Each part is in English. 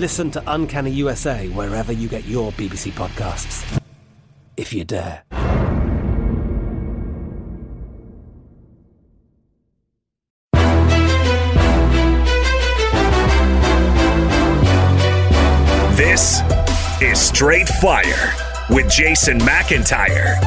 Listen to Uncanny USA wherever you get your BBC podcasts. If you dare. This is Straight Fire with Jason McIntyre.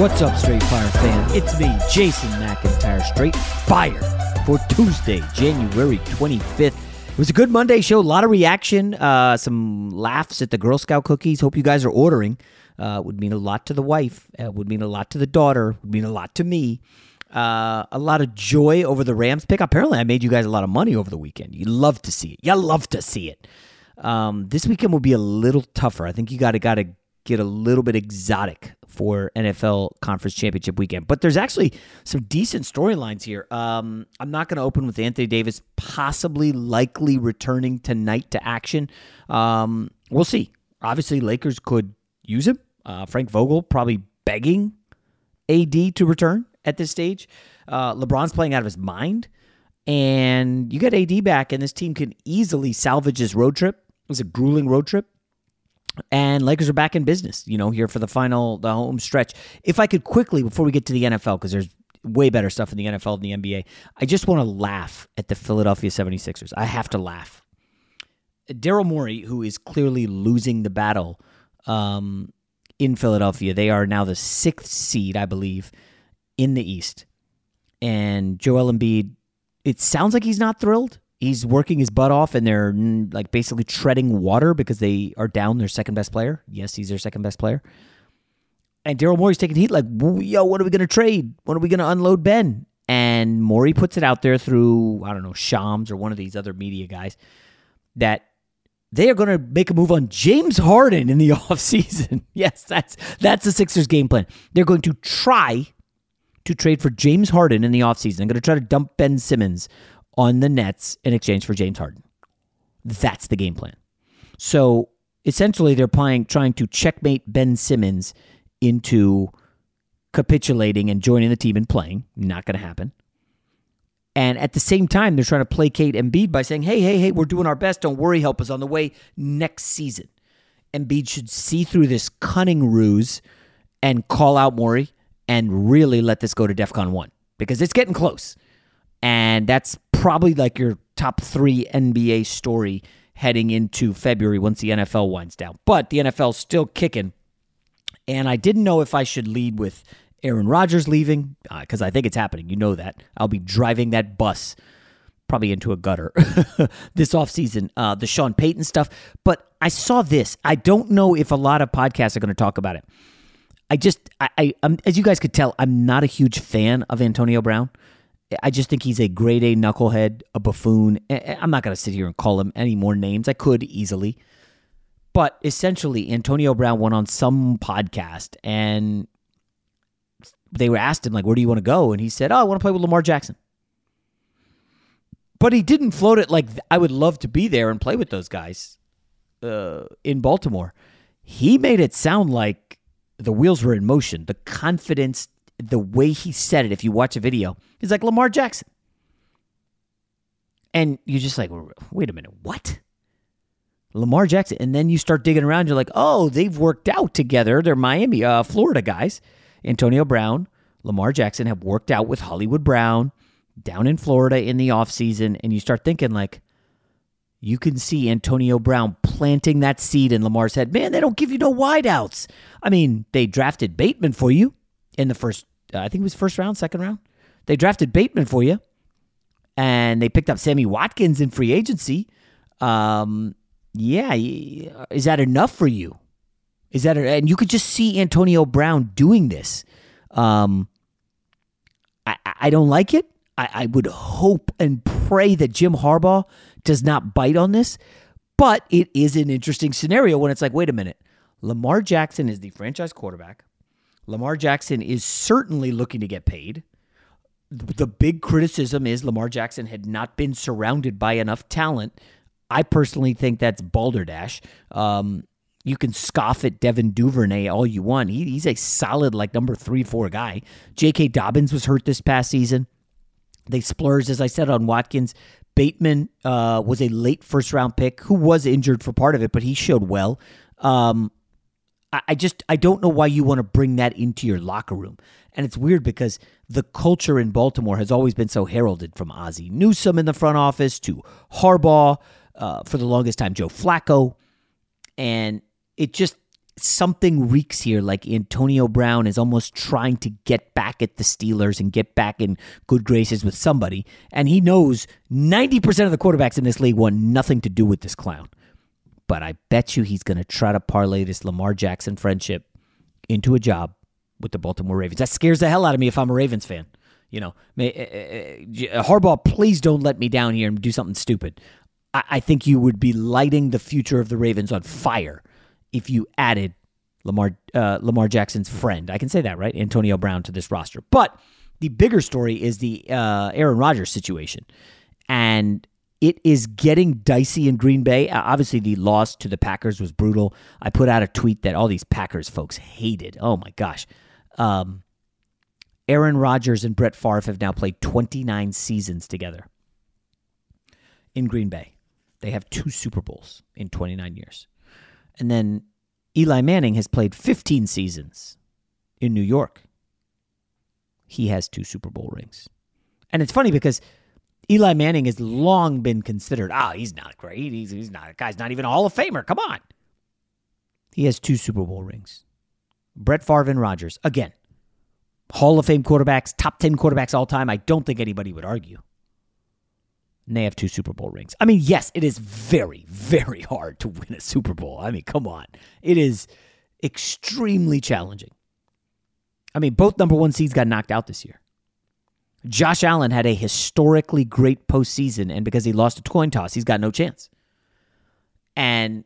What's up, Straight Fire fan? It's me, Jason McIntyre, Straight Fire, for Tuesday, January 25th. It was a good Monday show. A lot of reaction, uh, some laughs at the Girl Scout cookies. Hope you guys are ordering. Uh, would mean a lot to the wife. Uh, would mean a lot to the daughter. Would mean a lot to me. Uh, a lot of joy over the Rams pick. Apparently, I made you guys a lot of money over the weekend. You love to see it. You love to see it. Um, this weekend will be a little tougher. I think you got to got to get a little bit exotic for NFL Conference Championship weekend. But there's actually some decent storylines here. Um, I'm not going to open with Anthony Davis possibly, likely returning tonight to action. Um, we'll see. Obviously, Lakers could use him. Uh, Frank Vogel probably begging AD to return at this stage. Uh, LeBron's playing out of his mind. And you get AD back, and this team can easily salvage this road trip. It was a grueling road trip and Lakers are back in business, you know, here for the final, the home stretch. If I could quickly, before we get to the NFL, because there's way better stuff in the NFL than the NBA, I just want to laugh at the Philadelphia 76ers. I have to laugh. Daryl Morey, who is clearly losing the battle um, in Philadelphia, they are now the sixth seed, I believe, in the East. And Joel Embiid, it sounds like he's not thrilled he's working his butt off and they're mm, like basically treading water because they are down their second best player. Yes, he's their second best player. And Daryl Morey's taking heat like, yo, what are we going to trade? When are we going to unload Ben? And Morey puts it out there through, I don't know, Shams or one of these other media guys that they are going to make a move on James Harden in the offseason. yes, that's that's the Sixers game plan. They're going to try to trade for James Harden in the offseason. They're going to try to dump Ben Simmons on the Nets in exchange for James Harden. That's the game plan. So essentially, they're playing, trying to checkmate Ben Simmons into capitulating and joining the team and playing. Not going to happen. And at the same time, they're trying to placate Embiid by saying, hey, hey, hey, we're doing our best. Don't worry. Help us on the way next season. Embiid should see through this cunning ruse and call out Morey and really let this go to DEFCON 1 because it's getting close. And that's probably like your top three NBA story heading into February once the NFL winds down. But the NFL's still kicking. And I didn't know if I should lead with Aaron Rodgers leaving, because uh, I think it's happening. You know that. I'll be driving that bus probably into a gutter this offseason, uh, the Sean Payton stuff. But I saw this. I don't know if a lot of podcasts are going to talk about it. I just, I, I I'm, as you guys could tell, I'm not a huge fan of Antonio Brown. I just think he's a grade A knucklehead, a buffoon. I'm not going to sit here and call him any more names. I could easily. But essentially, Antonio Brown went on some podcast and they were asked him, like, where do you want to go? And he said, oh, I want to play with Lamar Jackson. But he didn't float it like I would love to be there and play with those guys uh, in Baltimore. He made it sound like the wheels were in motion. The confidence, the way he said it, if you watch a video, he's like Lamar Jackson. And you're just like, wait a minute, what? Lamar Jackson. And then you start digging around. You're like, oh, they've worked out together. They're Miami, uh, Florida guys. Antonio Brown, Lamar Jackson have worked out with Hollywood Brown down in Florida in the offseason. And you start thinking, like, you can see Antonio Brown planting that seed in Lamar's head. Man, they don't give you no wideouts. I mean, they drafted Bateman for you in the first, uh, I think it was first round, second round. They drafted Bateman for you, and they picked up Sammy Watkins in free agency. Um, yeah, is that enough for you? Is that a, and you could just see Antonio Brown doing this. Um, I I don't like it. I, I would hope and pray that Jim Harbaugh does not bite on this, but it is an interesting scenario when it's like, wait a minute, Lamar Jackson is the franchise quarterback. Lamar Jackson is certainly looking to get paid. The big criticism is Lamar Jackson had not been surrounded by enough talent. I personally think that's balderdash. Um, you can scoff at Devin Duvernay all you want. He, he's a solid, like, number three, four guy. J.K. Dobbins was hurt this past season. They splurged, as I said, on Watkins. Bateman uh, was a late first round pick who was injured for part of it, but he showed well. Um, I, just I don't know why you want to bring that into your locker room. And it's weird because the culture in Baltimore has always been so heralded from Ozzie Newsome in the front office to Harbaugh uh, for the longest time, Joe Flacco. And it just something reeks here like Antonio Brown is almost trying to get back at the Steelers and get back in good graces with somebody. And he knows 90% of the quarterbacks in this league want nothing to do with this clown. But I bet you he's going to try to parlay this Lamar Jackson friendship into a job with the Baltimore Ravens. That scares the hell out of me if I'm a Ravens fan. You know, may, uh, uh, Harbaugh, please don't let me down here and do something stupid. I, I think you would be lighting the future of the Ravens on fire if you added Lamar uh, Lamar Jackson's friend. I can say that, right? Antonio Brown to this roster. But the bigger story is the uh, Aaron Rodgers situation. And it is getting dicey in Green Bay. Uh, obviously, the loss to the Packers was brutal. I put out a tweet that all these Packers folks hated. Oh my gosh. Um, Aaron Rodgers and Brett Favre have now played 29 seasons together in Green Bay. They have two Super Bowls in 29 years. And then Eli Manning has played 15 seasons in New York. He has two Super Bowl rings. And it's funny because Eli Manning has long been considered, ah, oh, he's not great. He's, he's not, a guy's not even a Hall of Famer. Come on. He has two Super Bowl rings. Brett Favre and Rodgers, again, Hall of Fame quarterbacks, top 10 quarterbacks all time. I don't think anybody would argue and they have two Super Bowl rings. I mean, yes, it is very, very hard to win a Super Bowl. I mean, come on. It is extremely challenging. I mean, both number one seeds got knocked out this year. Josh Allen had a historically great postseason, and because he lost a coin toss, he's got no chance. And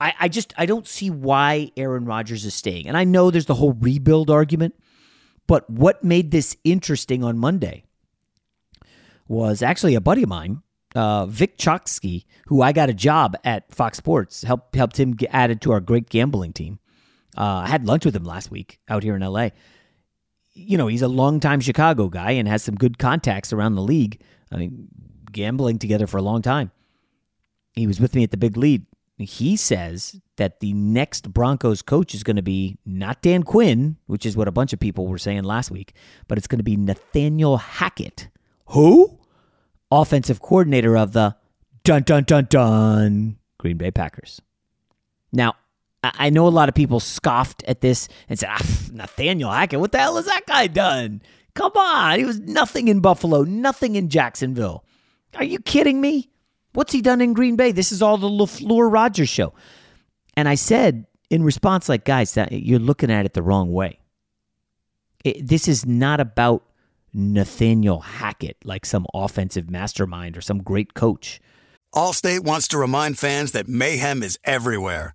I, I just I don't see why Aaron Rodgers is staying. And I know there's the whole rebuild argument, but what made this interesting on Monday was actually a buddy of mine, uh, Vic Choksky, who I got a job at Fox Sports, helped helped him get added to our great gambling team. Uh, I had lunch with him last week out here in LA. You know, he's a longtime Chicago guy and has some good contacts around the league. I mean, gambling together for a long time. He was with me at the big lead. He says that the next Broncos coach is going to be not Dan Quinn, which is what a bunch of people were saying last week, but it's going to be Nathaniel Hackett. Who? offensive coordinator of the dun dun dun dun Green Bay Packers. Now, I know a lot of people scoffed at this and said, ah, Nathaniel Hackett, what the hell has that guy done? Come on. He was nothing in Buffalo, nothing in Jacksonville. Are you kidding me? What's he done in Green Bay? This is all the LaFleur Rodgers show. And I said in response, like, guys, that you're looking at it the wrong way. It, this is not about Nathaniel Hackett, like some offensive mastermind or some great coach. Allstate wants to remind fans that mayhem is everywhere,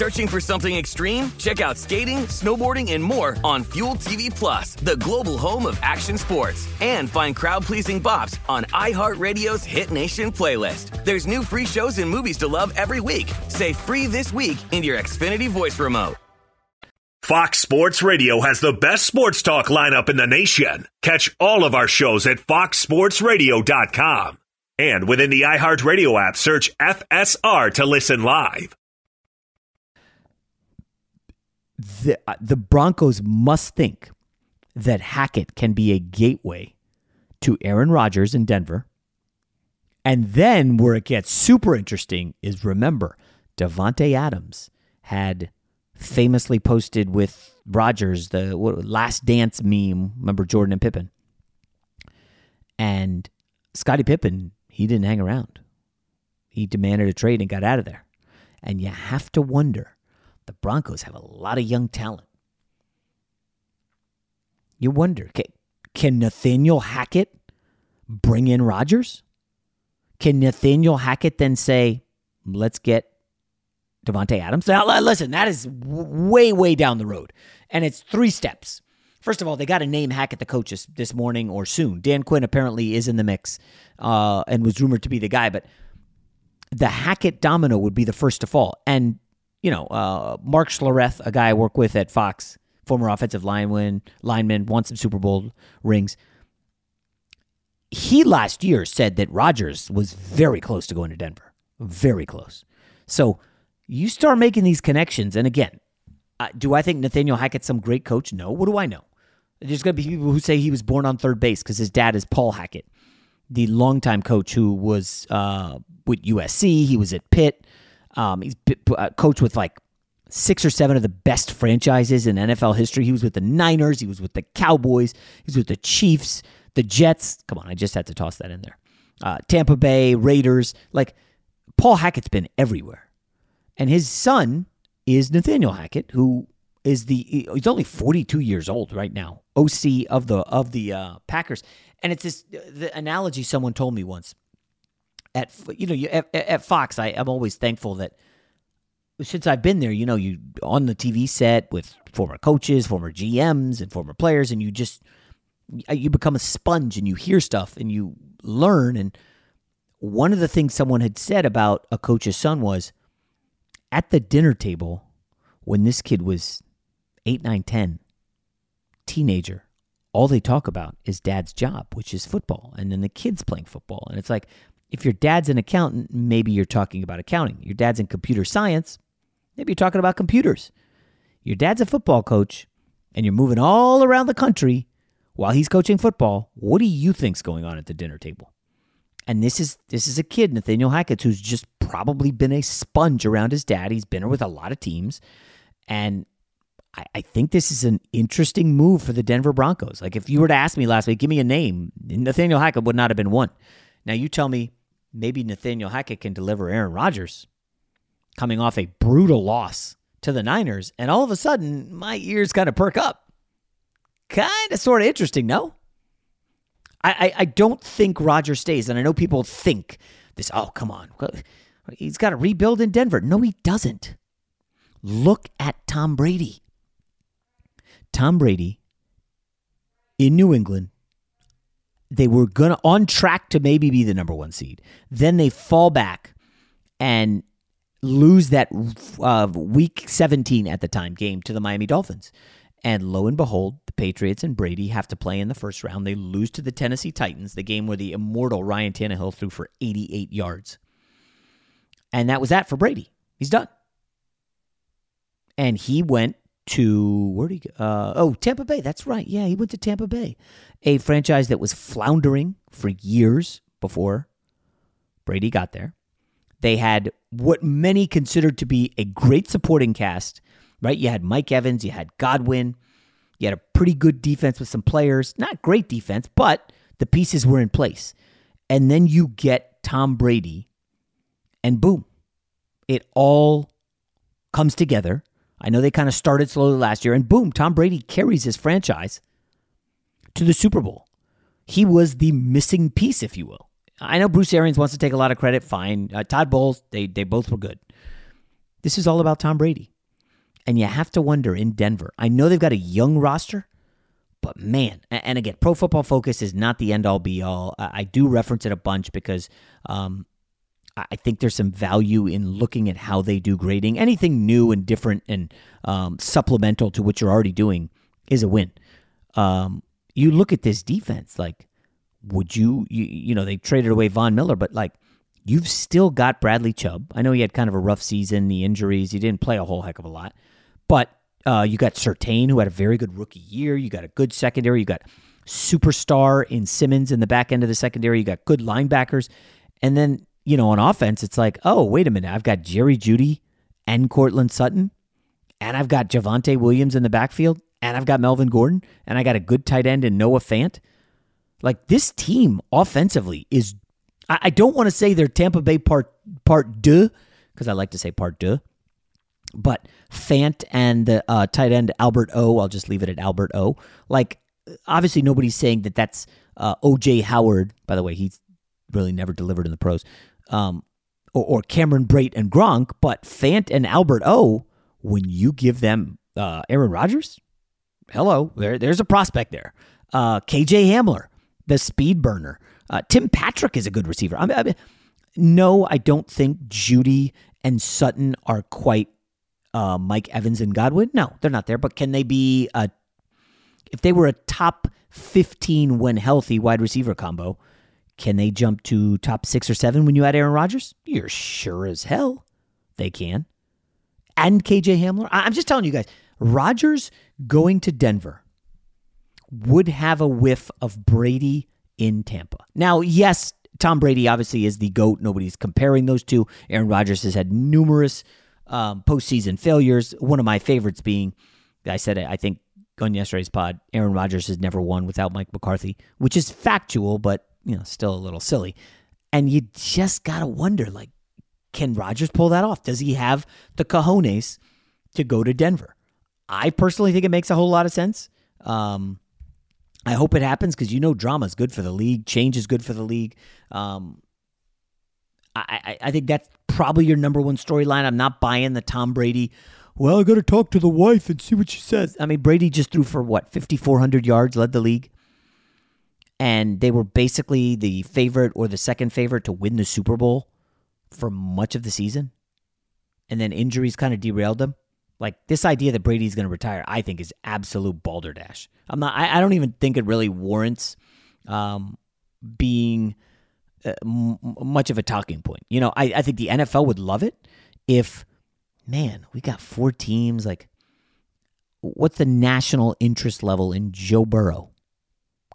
Searching for something extreme? Check out skating, snowboarding, and more on Fuel TV Plus, the global home of action sports. And find crowd-pleasing bops on iHeartRadio's Hit Nation playlist. There's new free shows and movies to love every week. Say free this week in your Xfinity voice remote. Fox Sports Radio has the best sports talk lineup in the nation. Catch all of our shows at foxsportsradio.com. And within the iHeartRadio app, search FSR to listen live. The, uh, the Broncos must think that Hackett can be a gateway to Aaron Rodgers in Denver. And then where it gets super interesting is remember, Davante Adams had famously posted with Rodgers the last dance meme. Remember Jordan and Pippen? And Scottie Pippen, he didn't hang around. He demanded a trade and got out of there. And you have to wonder the Broncos have a lot of young talent. You wonder can, Nathaniel Hackett bring in Rodgers? Can Nathaniel Hackett then say, let's get Davante Adams. Now, listen, that is way, way down the road, and it's three steps. First of all, they got to name Hackett the coach this, this morning or soon. Dan Quinn apparently is in the mix uh, and was rumored to be the guy, but the Hackett domino would be the first to fall. And you know, uh, Mark Schlereth, a guy I work with at Fox, former offensive lineman, lineman, won some Super Bowl rings. He last year said that Rodgers was very close to going to Denver, very close. So you start making these connections, and again, Uh, do I think Nathaniel Hackett's some great coach? No. What do I know? There's going to be people who say he was born on third base because his dad is Paul Hackett, the longtime coach who was uh, with USC. He was at Pitt. Um, he's uh, coached with like six or seven of the best franchises in NFL history. He was with the Niners. He was with the Cowboys. He was with the Chiefs, the Jets. Come on, I just had to toss that in there. Uh, Tampa Bay, Raiders. Like Paul Hackett's been everywhere. And his son is Nathaniel Hackett, who is the he's only 42 years old right now, OC of the of the uh, Packers. And it's this the analogy someone told me once. At you know, you, at, at Fox, I, I'm always thankful that since I've been there, you know, you on the TV set with former coaches, former GMs, and former players, and you just you become a sponge and you hear stuff and you learn. And one of the things someone had said about a coach's son was at the dinner table when this kid was eight, nine, ten, teenager, all they talk about is dad's job, which is football, and then the kids playing football. And it's like, if your dad's an accountant, maybe you're talking about accounting. Your dad's in computer science, maybe you're talking about computers. Your dad's a football coach, and you're moving all around the country while he's coaching football. What do you think's going on at the dinner table? And this is this is a kid, Nathaniel Hackett, who's just probably been a sponge around his dad. He's been with a lot of teams. And I, I think this is an interesting move for the Denver Broncos. Like, if you were to ask me last week, give me a name, Nathaniel Hackett would not have been one. Now, you tell me maybe Nathaniel Hackett can deliver Aaron Rodgers coming off a brutal loss to the Niners, and all of a sudden, my ears kind of perk up. Kind of sort of interesting, no? I, I, I don't think Rodgers stays, and I know people think this, oh, come on. He's got to rebuild in Denver. No, he doesn't. Look at Tom Brady. Tom Brady in New England, they were gonna on track to maybe be the number one seed. Then they fall back and lose that uh, week 17 at the time game to the Miami Dolphins. And lo and behold, the Patriots and Brady have to play in the first round. They lose to the Tennessee Titans, the game where the immortal Ryan Tannehill threw for 88 yards. And that was that for Brady. He's done and he went to where did he go? Uh, oh, Tampa Bay. That's right. Yeah, he went to Tampa Bay, a franchise that was floundering for years before Brady got there. They had what many considered to be a great supporting cast, right? You had Mike Evans, you had Godwin, you had a pretty good defense with some players. Not great defense, but the pieces were in place. And then you get Tom Brady, and boom, it all comes together I know they kind of started slowly last year, and boom, Tom Brady carries his franchise to the Super Bowl. He was the missing piece, if you will. I know Bruce Arians wants to take a lot of credit. Fine. Uh, Todd Bowles, they, they both were good. This is all about Tom Brady. And you have to wonder in Denver. I know they've got a young roster, but man, and again, Pro Football Focus is not the end all be all. I do reference it a bunch because um, I think there's some value in looking at how they do grading. Anything new and different and um, supplemental to what you're already doing is a win. Um, you look at this defense, like, would you, you, you know, they traded away Von Miller, but like, you've still got Bradley Chubb. I know he had kind of a rough season, the injuries, he didn't play a whole heck of a lot, but uh, you got Surtain, who had a very good rookie year. You got a good secondary. You got superstar in Simmons in the back end of the secondary. You got good linebackers. And then you know, on offense, it's like, oh, wait a minute. I've got Jerry Jeudy and Courtland Sutton, and I've got Javonte Williams in the backfield, and I've got Melvin Gordon, and I got a good tight end in Noah Fant. Like this team offensively is, I, I don't want to say they're Tampa Bay part part deux because I like to say part deux, but Fant and the uh, tight end Albert O. I'll just leave it at Albert O. Like obviously nobody's saying that that's uh, OJ Howard. By the way, he's really never delivered in the pros um, or, or, Cameron Brate and Gronk, but Fant and Albert O, when you give them uh, Aaron Rodgers, hello, there, there's a prospect there. Uh, KJ Hamler, the speed burner. Uh, Tim Patrick is a good receiver. I mean, I mean, no, I don't think Jeudy and Sutton are quite uh, Mike Evans and Godwin. No, they're not there. But can they be a? If they were a top fifteen when healthy wide receiver combo, can they jump to top six or seven when you add Aaron Rodgers? You're sure as hell they can. And KJ Hamler. I'm just telling you guys, Rodgers going to Denver would have a whiff of Brady in Tampa. Now, yes, Tom Brady obviously is the GOAT. Nobody's comparing those two. Aaron Rodgers has had numerous um, postseason failures. One of my favorites being, I said I think on yesterday's pod, Aaron Rodgers has never won without Mike McCarthy, which is factual, but you know, still a little silly. And you just gotta wonder, like, can Rodgers pull that off? Does he have the cojones to go to Denver? I personally think it makes a whole lot of sense. Um, I hope it happens because you know drama is good for the league, change is good for the league. Um, I, I, I think that's probably your number one storyline. I'm not buying the Tom Brady. Well, I got to talk to the wife and see what she says. I mean, Brady just threw for what 5,400 yards, led the league, and they were basically the favorite or the second favorite to win the Super Bowl for much of the season, and then injuries kind of derailed them. Like this idea that Brady's going to retire, I think is absolute balderdash. I'm not. I, I don't even think it really warrants um, being uh, m- much of a talking point. You know, I, I think the NFL would love it if, man, we got four teams. Like, what's the national interest level in Joe Burrow?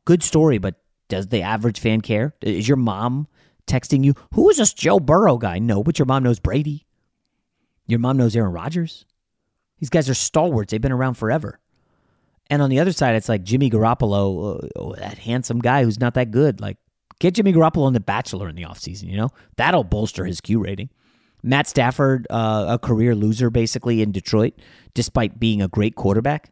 Good story, but does the average fan care? Is your mom texting you, who is this Joe Burrow guy? No, but your mom knows Brady. Your mom knows Aaron Rodgers. These guys are stalwarts. They've been around forever. And on the other side, it's like Jimmy Garoppolo, oh, that handsome guy who's not that good. Like, get Jimmy Garoppolo on The Bachelor in the offseason, you know? That'll bolster his Q rating. Matt Stafford, uh, a career loser basically in Detroit, despite being a great quarterback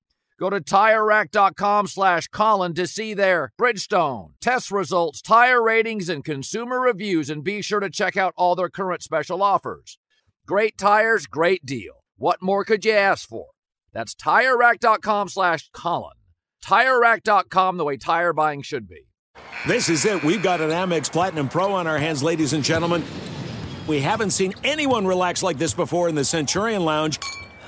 Go to TireRack.com slash Colin to see their Bridgestone, test results, tire ratings, and consumer reviews, and be sure to check out all their current special offers. Great tires, great deal. What more could you ask for? That's TireRack.com slash Colin. TireRack.com, the way tire buying should be. This is it. We've got an Amex Platinum Pro on our hands, ladies and gentlemen. We haven't seen anyone relax like this before in the Centurion Lounge.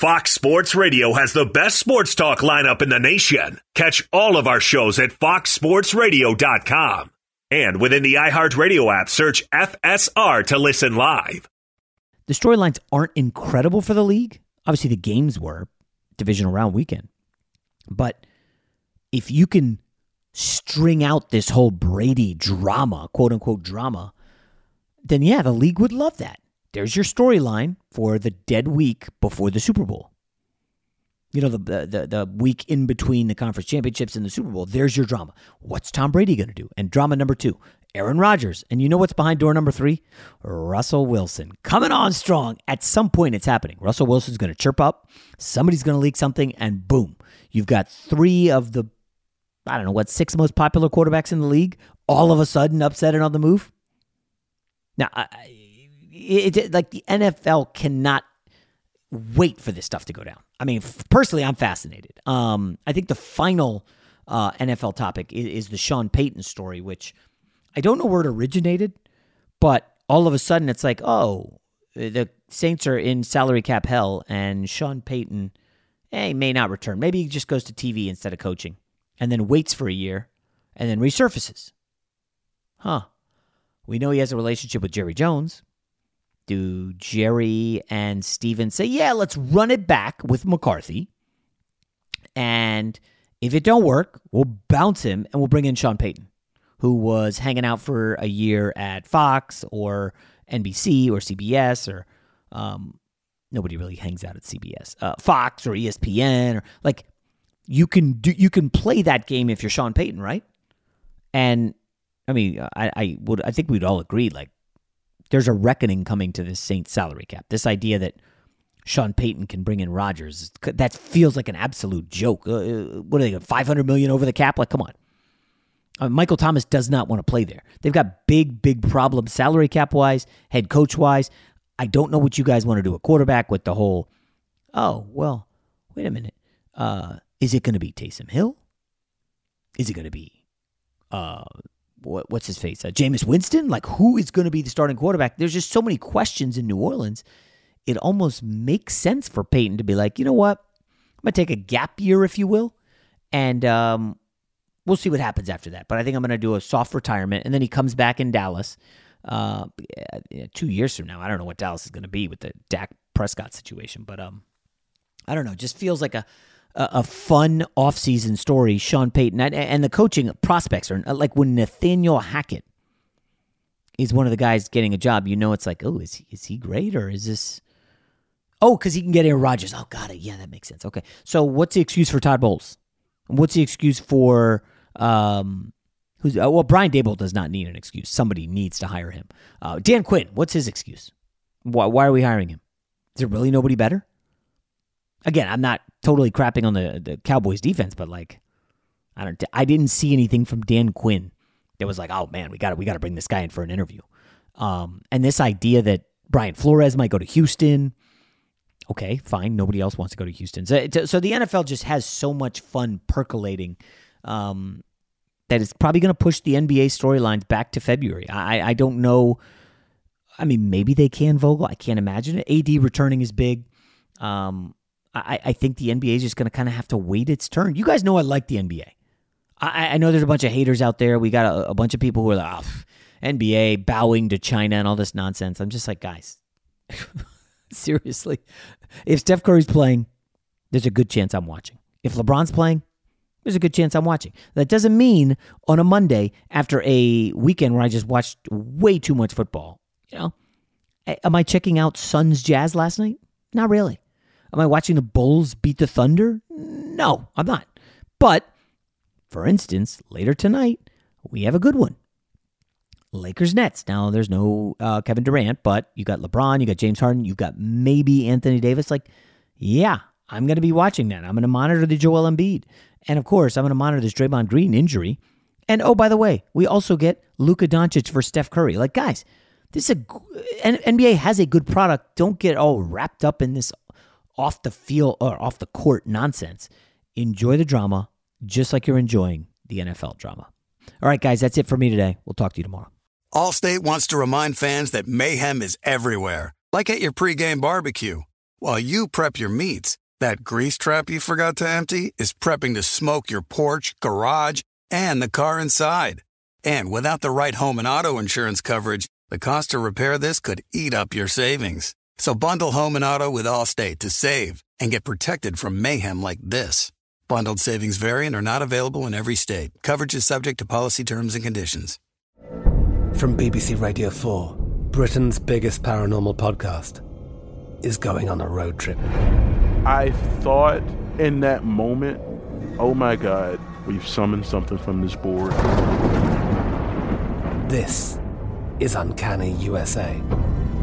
Fox Sports Radio has the best sports talk lineup in the nation. Catch all of our shows at foxsportsradio.com. And within the iHeartRadio app, search FSR to listen live. The storylines aren't incredible for the league. Obviously, the games were divisional round weekend. But if you can string out this whole Brady drama, quote unquote drama, then yeah, the league would love that. There's your storyline for the dead week before the Super Bowl. You know, the, the the week in between the conference championships and the Super Bowl. There's your drama. What's Tom Brady going to do? And drama number two, Aaron Rodgers. And you know what's behind door number three? Russell Wilson coming on strong. At some point, it's happening. Russell Wilson's going to chirp up. Somebody's going to leak something, and boom, you've got three of the I don't know what six most popular quarterbacks in the league all of a sudden upset and on the move. Now, it, it, like the NFL cannot wait for this stuff to go down. I mean, personally, I'm fascinated. Um, I think the final uh, NFL topic is, is, the Sean Payton story, which I don't know where it originated, but all of a sudden it's like, oh, the Saints are in salary cap hell, and Sean Payton, eh, may not return. Maybe he just goes to TV instead of coaching, and then waits for a year, and then resurfaces. Huh. We know he has a relationship with Jerry Jones do Jerry and Steven say, yeah, let's run it back with McCarthy. And if it don't work, we'll bounce him and we'll bring in Sean Payton, who was hanging out for a year at Fox or NBC or CBS or um, nobody really hangs out at CBS, uh, Fox or ESPN or like you can do you can play that game if you're Sean Payton, right? And I mean, I, I would I think we'd all agree like there's a reckoning coming to this Saints salary cap. This idea that Sean Payton can bring in Rodgers that feels like an absolute joke. Uh, uh what are they? 500 million over the cap? Like, come on. Uh, Michael Thomas does not want to play there. They've got big, big problems salary cap wise, head coach wise. I don't know what you guys want to do a quarterback with the whole. Oh well, wait a minute. Uh, is it going to be Taysom Hill? Is it going to be uh, what, what's his face? Uh, Jameis Winston? Like, who is going to be the starting quarterback? There's just so many questions in New Orleans. It almost makes sense for Payton to be like, you know what? I'm going to take a gap year, if you will, and um, we'll see what happens after that. But I think I'm going to do a soft retirement, and then he comes back in Dallas uh, two years from now. I don't know what Dallas is going to be with the Dak Prescott situation, but um, I don't know. Just feels like a a, fun offseason story, Sean Payton, and, and the coaching prospects are like when Nathaniel Hackett is one of the guys getting a job, you know, it's like, oh, is he, is he great or is this? Oh, because he can get Aaron Rodgers. Oh, got it. Yeah, that makes sense. Okay, so what's the excuse for Todd Bowles? What's the excuse for um, who's? Uh, well, Brian Daboll does not need an excuse. Somebody needs to hire him. Uh, Dan Quinn, what's his excuse? Why, why are we hiring him? Is there really nobody better? Again, I'm not totally crapping on the, the Cowboys defense, but like, I don't, I didn't see anything from Dan Quinn that was like, oh man, we got to, we got to bring this guy in for an interview. Um, and this idea that Brian Flores might go to Houston. Okay, fine. Nobody else wants to go to Houston. So, so the NFL just has so much fun percolating um, that it's probably going to push the NBA storylines back to February. I, I don't know. I mean, maybe they can Vogel. I can't imagine it. AD returning is big. Um, I, I think the NBA is just going to kind of have to wait its turn. You guys know I like the NBA. I, I know there's a bunch of haters out there. We got a, a bunch of people who are like, ah, oh, NBA bowing to China and all this nonsense. I'm just like, guys, seriously. If Steph Curry's playing, there's a good chance I'm watching. If LeBron's playing, there's a good chance I'm watching. That doesn't mean on a Monday after a weekend where I just watched way too much football, you know, am I checking out Suns Jazz last night? Not really. Am I watching the Bulls beat the Thunder? No, I'm not. But, for instance, later tonight, we have a good one. Lakers Nets. Now, there's no uh, Kevin Durant, but you got LeBron, you got James Harden, you got maybe Anthony Davis. Like, yeah, I'm going to be watching that. I'm going to monitor the Joel Embiid. And of course, I'm going to monitor this Draymond Green injury. And oh, by the way, we also get Luka Doncic for Steph Curry. Like, guys, this is a NBA has a good product. Don't get all wrapped up in this off the field or off the court nonsense. Enjoy the drama just like you're enjoying the NFL drama. All right, guys, that's it for me today. We'll talk to you tomorrow. Allstate wants to remind fans that mayhem is everywhere, like at your pregame barbecue. While you prep your meats, that grease trap you forgot to empty is prepping to smoke your porch, garage, and the car inside. And without the right home and auto insurance coverage, the cost to repair this could eat up your savings. So bundle home and auto with Allstate to save and get protected from mayhem like this. Bundled savings variant are not available in every state. Coverage is subject to policy terms and conditions. From BBC Radio 4, Britain's biggest paranormal podcast is going on a road trip. I thought in that moment, oh my God, we've summoned something from this board. This is Uncanny USA.